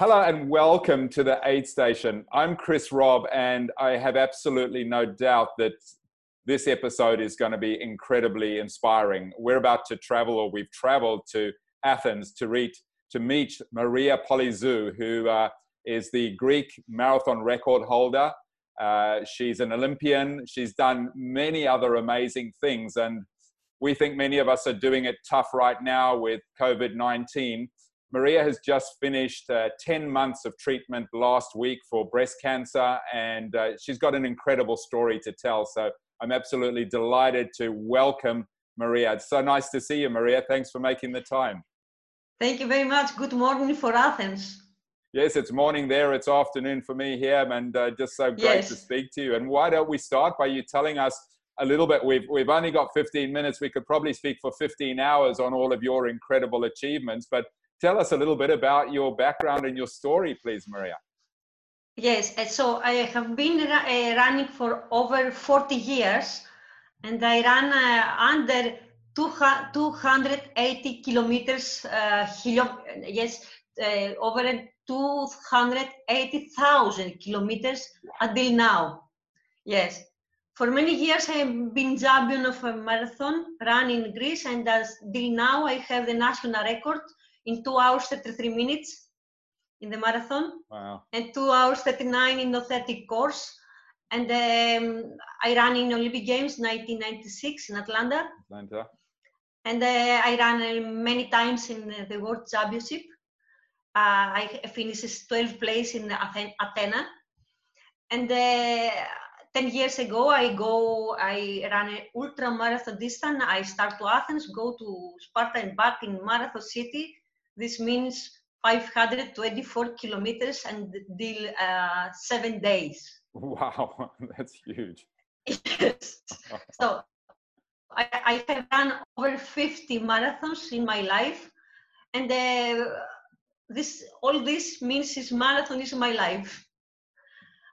Hello and welcome to the Aid Station. I'm Chris Robb, and I have absolutely no doubt that this episode is going to be incredibly inspiring. We're about to travel, or we've traveled to Athens to read to meet Maria Polyzou, who uh, is the Greek marathon record holder. Uh, she's an Olympian. She's done many other amazing things, and we think many of us are doing it tough right now with COVID 19 Maria has just finished uh, 10 months of treatment last week for breast cancer, and uh, she's got an incredible story to tell. So I'm absolutely delighted to welcome Maria. It's so nice to see you, Maria. Thanks for making the time. Thank you very much. Good morning for Athens. Yes, it's morning there, it's afternoon for me here, and uh, just so great yes. to speak to you. And why don't we start by you telling us a little bit? We've, we've only got 15 minutes. We could probably speak for 15 hours on all of your incredible achievements, but tell us a little bit about your background and your story, please, Maria. Yes, uh, so I have been uh, running for over 40 years and I ran uh, under 280 kilometers, uh, yes, uh, over 280,000 kilometers until now. Yes. For many years, I have been champion of a marathon run in Greece, and until now, I have the national record in 2 hours 33 minutes in the marathon. Wow. and 2 hours 39 in the 30 course. And um, i ran in olympic games 1996 in atlanta. Atlanta. And uh, i ran uh, many times in the world championship. Uh, i finished 12th place in athena and uh, 10 years ago i go i ran an ultra marathon distance. I start to athens go to sparta and back in marathon city this means 524 kilometers and deal uh, seven days. Wow, that's huge. yes. so I, I, have run over 50 marathons in my life, and uh, this all this means is marathon is my life.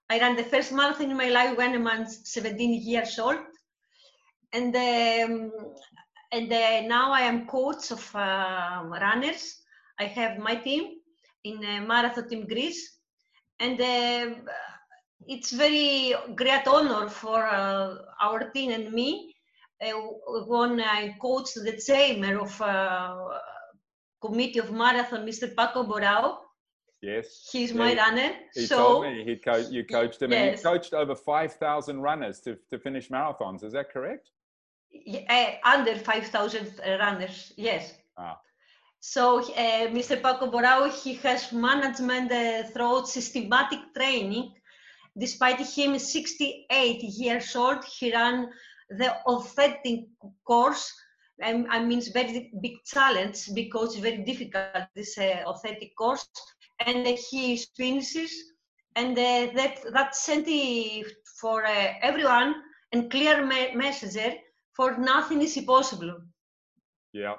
I ran the first marathon in my life when I was 17 years old, and um, and uh, now I am coach of uh, runners I have my team in uh, Marathon Team Greece, and uh, it's very great honor for uh, our team and me uh, when I coach the chairman of uh, committee of marathon, Mr. Paco Borao. Yes, he's my runner. He so, told me he co- you coached him. Yes. And you coached over five thousand runners to to finish marathons. Is that correct? Yeah, under five thousand runners. Yes. Ah. So uh, Mr. Paco Borao, he has management uh, through systematic training. Despite him 68 years old, he ran the authentic course. Um, I mean, it's very big challenge because it's very difficult, this uh, authentic course. And he finishes, and that, that sent for everyone and clear me- message for nothing is impossible. Yeah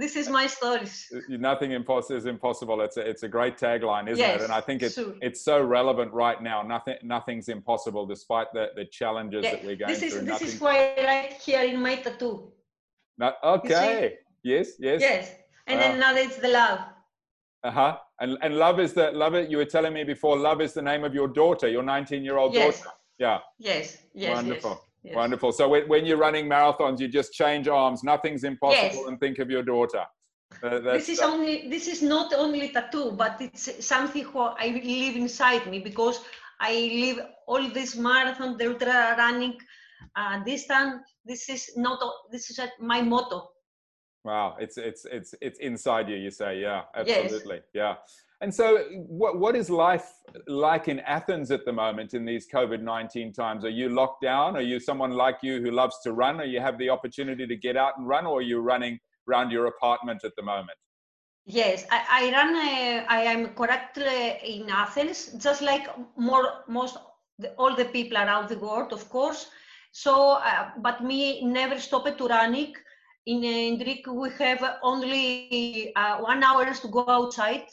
this is my stories. Uh, nothing is impossible. It's a, it's a great tagline, isn't yes, it? And I think it's sure. it's so relevant right now. Nothing nothing's impossible despite the, the challenges yeah, that we're going this is, through. This Nothing... is why I like here in my tattoo. No, okay. Yes, yes. Yes. And uh, then now it's the love. Uh-huh. And and love is the love it you were telling me before, love is the name of your daughter, your 19 year old yes. daughter. Yeah. Yes. Yes. Wonderful. Yes. Yes. Wonderful. So when, you're running marathons, you just change arms. Nothing's impossible, yes. and think of your daughter. Uh, this is only. This is not only tattoo, but it's something what I live inside me because I live all this marathon, the ultra running uh, distance. This is not. This is my motto. Wow, it's it's it's it's inside you. You say, yeah, absolutely, yes. yeah. And so, what, what is life like in Athens at the moment in these COVID 19 times? Are you locked down? Are you someone like you who loves to run? Or you have the opportunity to get out and run? Or are you running around your apartment at the moment? Yes, I, I run, uh, I am correctly in Athens, just like more, most, the, all the people around the world, of course. So, uh, but me never stopped to running. In, in Greek, we have only uh, one hour to go outside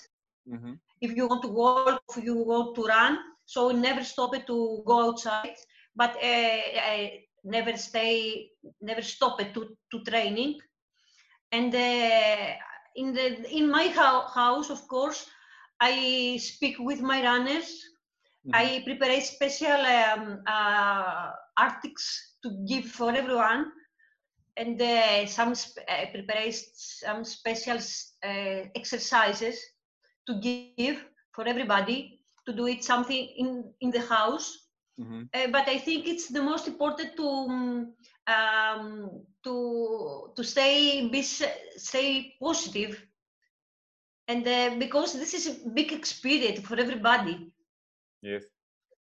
Mm-hmm. If you want to walk, if you want to run, so never stop it to go outside, but uh, never stay, never stop it to, to training. And uh, in the in my house, of course, I speak with my runners. Mm-hmm. I prepare special um, uh, articles to give for everyone, and uh, some sp- uh, prepare some special uh, exercises to give for everybody to do it something in in the house. Mm-hmm. Uh, but I think it's the most important to um, to to stay be stay positive and uh, because this is a big experience for everybody yes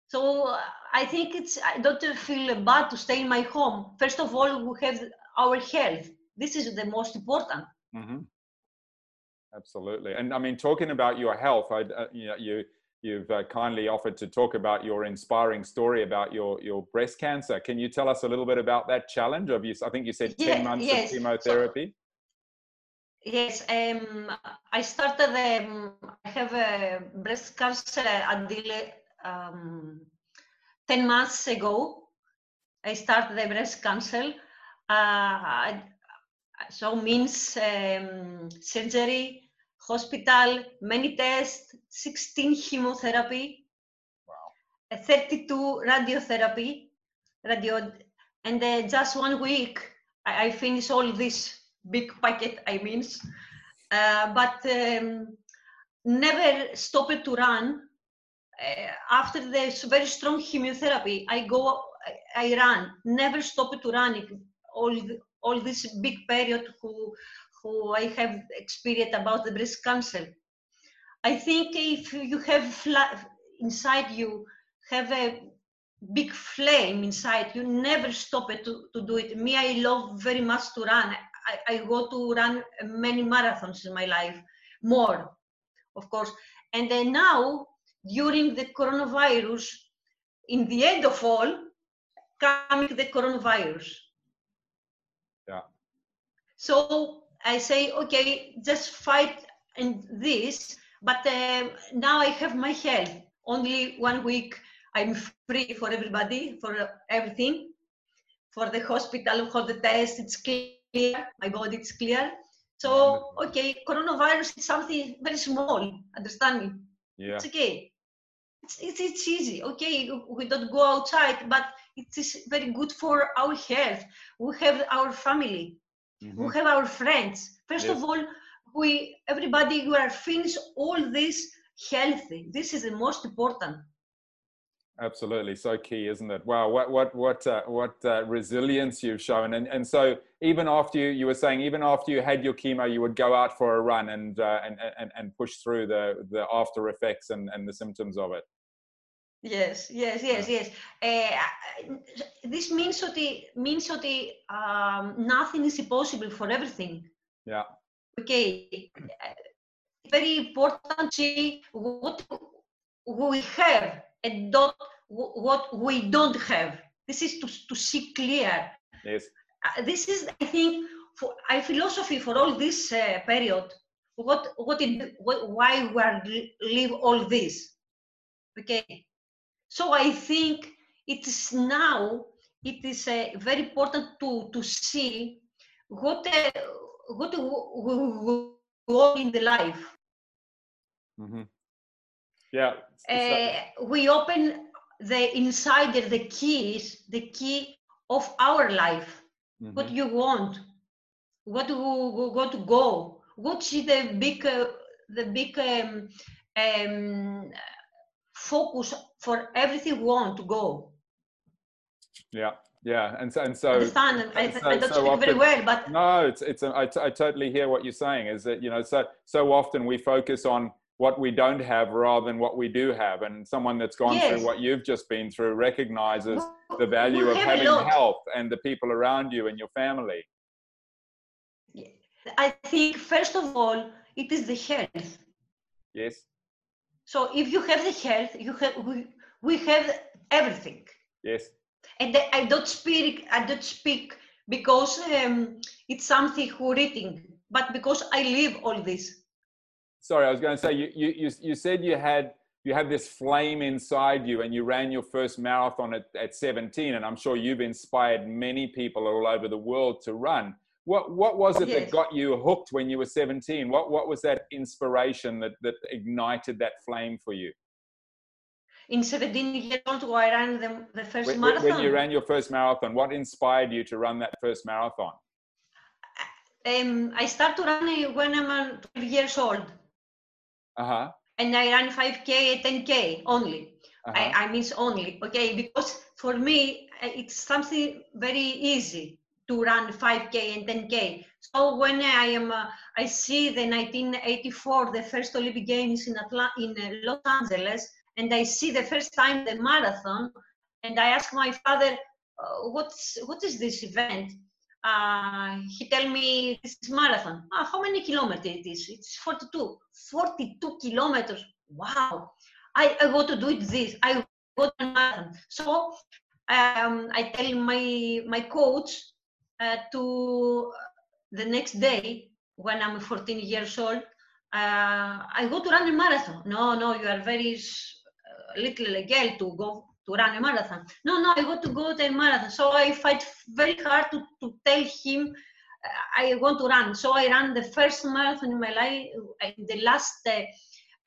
so i think it's i don't feel bad to stay in my home first of all we have our health this is the most important mm-hmm. Absolutely and i mean talking about your health i uh, you know you you've uh, kindly offered to talk about your inspiring story about your your breast cancer can you tell us a little bit about that challenge of you i think you said 10 yeah, months yes. of chemotherapy so, Yes, um, I started. Um, I have a breast cancer until um, ten months ago. I started the breast cancer. Uh, so means um, surgery, hospital, many tests, 16 chemotherapy, wow. 32 radiotherapy, radio, and uh, just one week I, I finished all this big packet, I mean. Uh, but um, never stopped to run. Uh, after the very strong chemotherapy, I go, I, I run, never stopped to run. All, the, all this big period who, who I have experienced about the breast cancer. I think if you have inside you have a big flame inside, you never stop it to, to do it. Me, I love very much to run. I, I go to run many marathons in my life, more, of course. And then now, during the coronavirus, in the end of all, coming the coronavirus. So I say, okay, just fight in this, but uh, now I have my health. Only one week I'm free for everybody, for everything, for the hospital, for the test. It's clear clear, my body is clear. So, okay, coronavirus is something very small, understand me? Yeah. It's okay. It's, it's, it's easy, okay? We don't go outside, but it is very good for our health. We have our family, mm-hmm. we have our friends. First yes. of all, we everybody we are finished all this healthy. This is the most important absolutely so key isn't it wow what what what uh, what uh, resilience you've shown and and so even after you you were saying even after you had your chemo you would go out for a run and uh, and, and and push through the the after effects and and the symptoms of it yes yes yes yes uh, this means that means that um, nothing is impossible for everything yeah okay very important to see what we have and not what we don't have. This is to, to see clear. Yes. Uh, this is, I think, for I philosophy for all this uh, period. What what it what, why we are live all this? Okay. So I think it is now it is uh, very important to to see what uh, what we go in the life. Mm-hmm. Yeah. Uh, we open the insider, the keys, the key of our life. Mm-hmm. What you want, what to what to go, what's the big, uh, the big um, um, focus for everything we want to go. Yeah, yeah, and so and so. Understand? I, so, I don't so speak often, very well, but no, it's it's. A, I, t- I totally hear what you're saying. Is that you know so so often we focus on what we don't have rather than what we do have. And someone that's gone yes. through what you've just been through recognizes the value of having health and the people around you and your family. I think, first of all, it is the health. Yes. So if you have the health, you have we, we have everything. Yes. And I don't speak I don't speak because um, it's something who reading, but because I live all this sorry, I was going to say you, you, you said you had you had this flame inside you and you ran your first marathon at, at 17 and i'm sure you've inspired many people all over the world to run what what was it Yes. that got you hooked when you were 17? What what was that inspiration that that ignited that flame for you? In 17 years old, I ran the, the first When, marathon. when you ran your first marathon, what inspired you to run that first marathon? um, I started running when I'm uh, 12 years old, Uh-huh. and I ran 5K, 10K only. uh-huh. I, I mean only, okay, because for me it's something very easy to run 5K and 10K. So when I am, uh, I see the 1984, the first Olympic Games in Atla- in uh, Los Angeles, and I see the first time the marathon, and I ask my father, uh, what's what is this event? Uh, he tell me this is marathon. Ah, how many kilometers it is? It's 42. 42 kilometers. Wow. I, I want to do it this. I want to marathon. So um, I tell my my coach uh, to the next day when I'm 14 years old. Uh, I go to run a marathon. No, no, you are very uh, little girl to go to run a marathon. No, no, I want to go to a marathon. So I fight very hard to, to tell him uh, I want to run. So I ran the first marathon in my life, uh, in the last uh,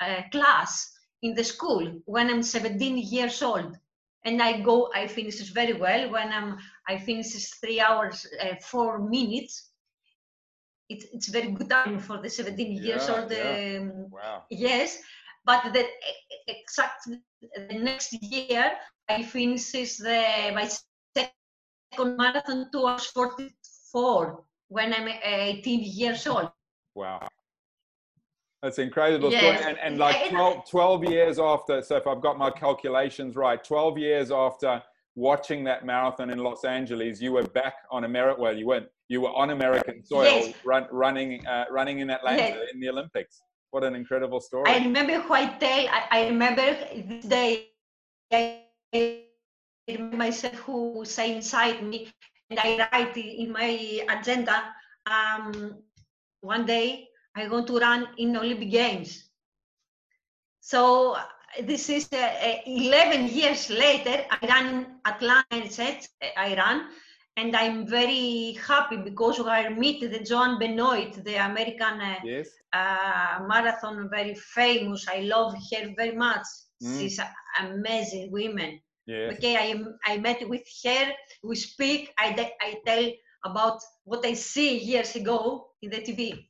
uh, class in the school when I'm 17 years old. And I go, I finish very well. When I'm, I finish three hours, uh, four minutes. It's, it's very good time for the 17 years Yeah, old. yeah. Um, Wow. Yes, but the exact the next year I finishes the my second marathon two hours 44 when I'm 18 years old. Wow. That's an incredible Yes. And, and like 12, 12 years after, so if I've got my calculations right, 12 years after watching that marathon in Los Angeles, you were back on America. Well, you weren't. You were on American soil, Yes. run, running, uh, running in Atlanta Yes. in the Olympics. What an incredible story! I remember white tail. I, I remember this day. I myself who say inside me, and I write in my agenda. Um, one day I going to run in Olympic Games. So this is uh, uh, 11 years later. I ran in Atlanta, set, I ran, and I'm very happy because I meet the Joan Benoit, the American. Uh, yes. uh, marathon, very famous. I love her very much. Mm. She's amazing woman. Yes. Okay, I am- I met with her. We speak. I I tell about what I see years ago in the TV.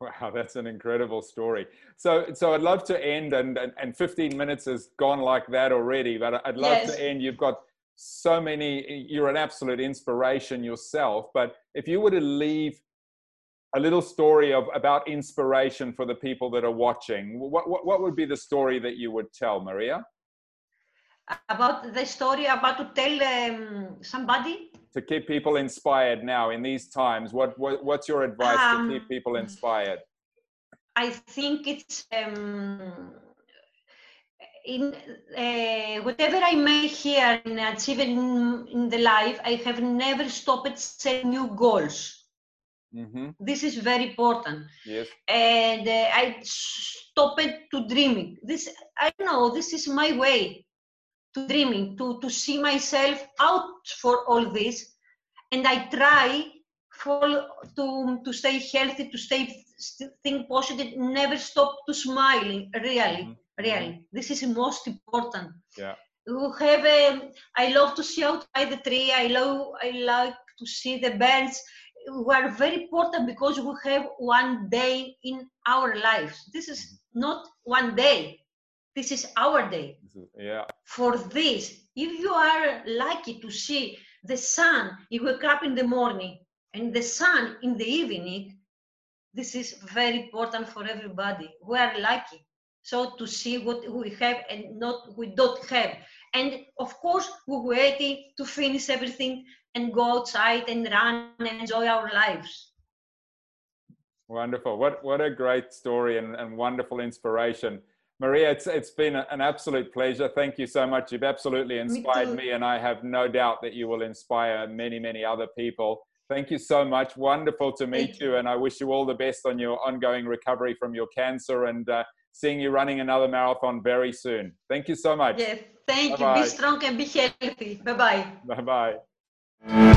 Wow, that's an incredible story. So, so I'd love to end, and, and, and 15 minutes has gone like that already, but I'd love Yes. to end. You've got so many, you're an absolute inspiration yourself. But if you were to leave a little story of about inspiration for the people that are watching, what, what, what would be the story that you would tell, Maria? About the story about to tell um, somebody. To keep people inspired now in these times, what, what what's your advice Um, to keep people inspired? I think it's um, in uh, whatever I may hear in achieving in the life. I have never stopped setting new goals. hmm This is very important. Yes. and uh, I stopped to dreaming. This I know. This is my way to dreaming, to to see myself out for all this, and I try for to to stay healthy, to stay think positive, never stop to smiling. Really, Mhm. really, this is most important. Yeah. We have. Um, I love to see outside the tree. I love. I like to see the birds we are very important because we have one day in our lives. This is not one day. This is our day. Yeah. For this, if you are lucky to see the sun, you wake up in the morning and the sun in the evening, this is very important for everybody. We are lucky. So to see what we have and not we don't have. And of course, we're waiting to finish everything and go outside and run and enjoy our lives. Wonderful. What what a great story and, and wonderful inspiration. Maria, it's it's been an absolute pleasure. Thank you so much. You've absolutely inspired too. me, and I have no doubt that you will inspire many, many other people. Thank you so much. Wonderful to meet Thank you, and I wish you all the best on your ongoing recovery from your cancer and uh, seeing you running another marathon very soon. Thank you so much. Yes, thank you. Bye-bye. Be strong and be healthy. Bye bye. Bye bye.